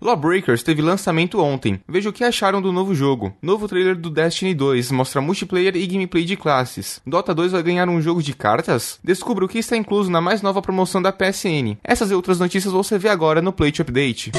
Lawbreakers teve lançamento ontem. Veja o que acharam do novo jogo. Novo trailer do Destiny 2 mostra multiplayer e gameplay de classes. Dota 2 vai ganhar um jogo de cartas? Descubra o que está incluso na mais nova promoção da PSN. Essas e outras notícias você vê agora no Plate Update.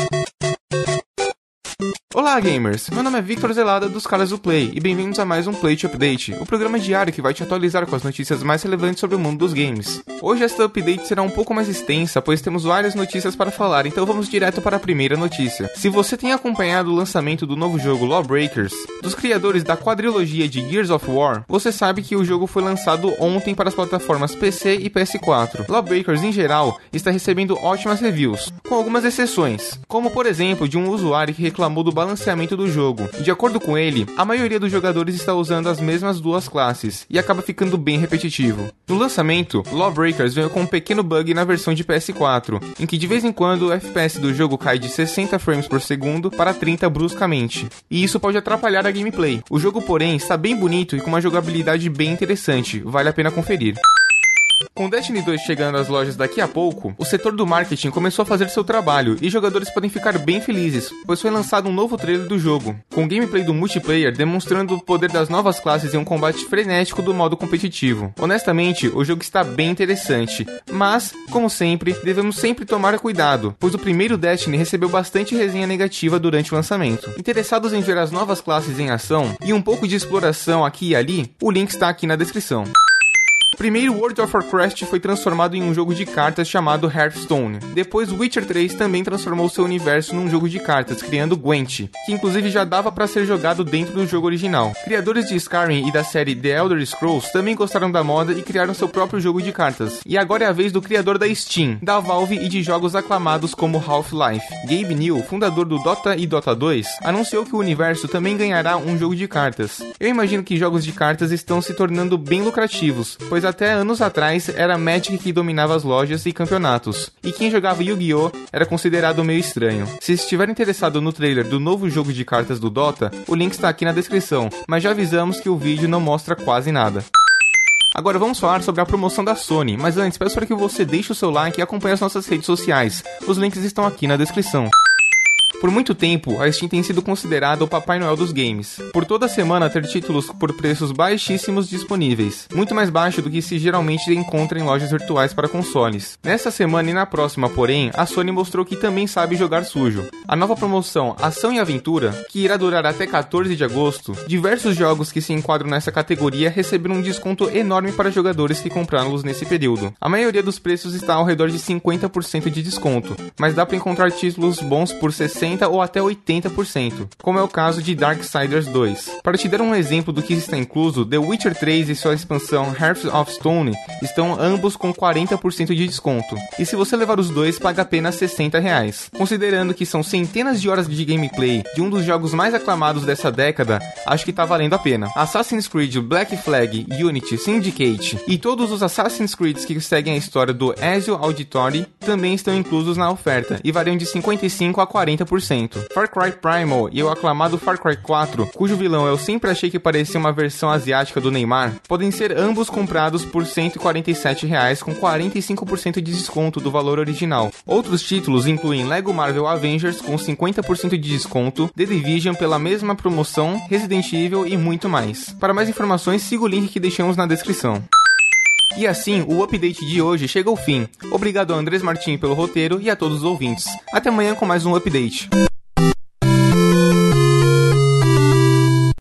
Olá, gamers! Meu nome é Victor Zelada dos caras do Play e bem-vindos a mais um Plate Update, o programa diário que vai te atualizar com as notícias mais relevantes sobre o mundo dos games. Hoje esta update será um pouco mais extensa, pois temos várias notícias para falar, então vamos direto para a primeira notícia. Se você tem acompanhado o lançamento do novo jogo Lawbreakers, dos criadores da quadrilogia de Gears of War, você sabe que o jogo foi lançado ontem para as plataformas PC e PS4. Lawbreakers, em geral, está recebendo ótimas reviews, com algumas exceções, como por exemplo de um usuário que reclamou do balanceamento do jogo. De acordo com ele, a maioria dos jogadores está usando as mesmas duas classes e acaba ficando bem repetitivo. No lançamento, Lawbreakers veio com um pequeno bug na versão de PS4, em que de vez em quando o FPS do jogo cai de 60 frames por segundo para 30 bruscamente, e isso pode atrapalhar a gameplay. O jogo, porém, está bem bonito e com uma jogabilidade bem interessante, vale a pena conferir. Com Destiny 2 chegando às lojas daqui a pouco, o setor do marketing começou a fazer seu trabalho e jogadores podem ficar bem felizes, pois foi lançado um novo trailer do jogo, com gameplay do multiplayer demonstrando o poder das novas classes em um combate frenético do modo competitivo. Honestamente, o jogo está bem interessante, mas, como sempre, devemos sempre tomar cuidado, pois o primeiro Destiny recebeu bastante resenha negativa durante o lançamento. Interessados em ver as novas classes em ação e um pouco de exploração aqui e ali, o link está aqui na descrição. Primeiro, World of Warcraft foi transformado em um jogo de cartas chamado Hearthstone. Depois, Witcher 3 também transformou seu universo num jogo de cartas, criando Gwent, que inclusive já dava para ser jogado dentro do jogo original. Criadores de Skyrim e da série The Elder Scrolls também gostaram da moda e criaram seu próprio jogo de cartas. E agora é a vez do criador da Steam, da Valve e de jogos aclamados como Half-Life. Gabe New, fundador do Dota e Dota 2, anunciou que o universo também ganhará um jogo de cartas. Eu imagino que jogos de cartas estão se tornando bem lucrativos, pois até anos atrás era Magic que dominava as lojas e campeonatos, e quem jogava Yu-Gi-Oh! era considerado meio estranho. Se estiver interessado no trailer do novo jogo de cartas do Dota, o link está aqui na descrição, mas já avisamos que o vídeo não mostra quase nada. Agora vamos falar sobre a promoção da Sony, mas antes peço para que você deixe o seu like e acompanhe as nossas redes sociais. Os links estão aqui na descrição. Por muito tempo, a Steam tem sido considerada o Papai Noel dos games. Por toda semana ter títulos por preços baixíssimos disponíveis, muito mais baixo do que se geralmente encontra em lojas virtuais para consoles. Nessa semana e na próxima, porém, a Sony mostrou que também sabe jogar sujo. A nova promoção Ação e Aventura, que irá durar até 14 de agosto, diversos jogos que se enquadram nessa categoria receberam um desconto enorme para jogadores que compraram-los nesse período. A maioria dos preços está ao redor de 50% de desconto, mas dá para encontrar títulos bons por 60 60% ou até 80%, como é o caso de Darksiders 2. Para te dar um exemplo do que está incluso, The Witcher 3 e sua expansão Hearth of Stone estão ambos com 40% de desconto. E se você levar os dois, paga apenas 60 reais. Considerando que são centenas de horas de gameplay de um dos jogos mais aclamados dessa década, acho que tá valendo a pena. Assassin's Creed, Black Flag, Unity, Syndicate e todos os Assassin's Creed que seguem a história do Ezio Auditore também estão inclusos na oferta e variam de 55 a 40%. Far Cry Primal e o aclamado Far Cry 4, cujo vilão eu sempre achei que parecia uma versão asiática do Neymar, podem ser ambos comprados por 147 reais, com 45% de desconto do valor original. Outros títulos incluem Lego Marvel Avengers com 50% de desconto, The Division pela mesma promoção, Resident Evil e muito mais. Para mais informações, siga o link que deixamos na descrição. E assim, o update de hoje chega ao fim. Obrigado a Andrés Martins pelo roteiro e a todos os ouvintes. Até amanhã com mais um update.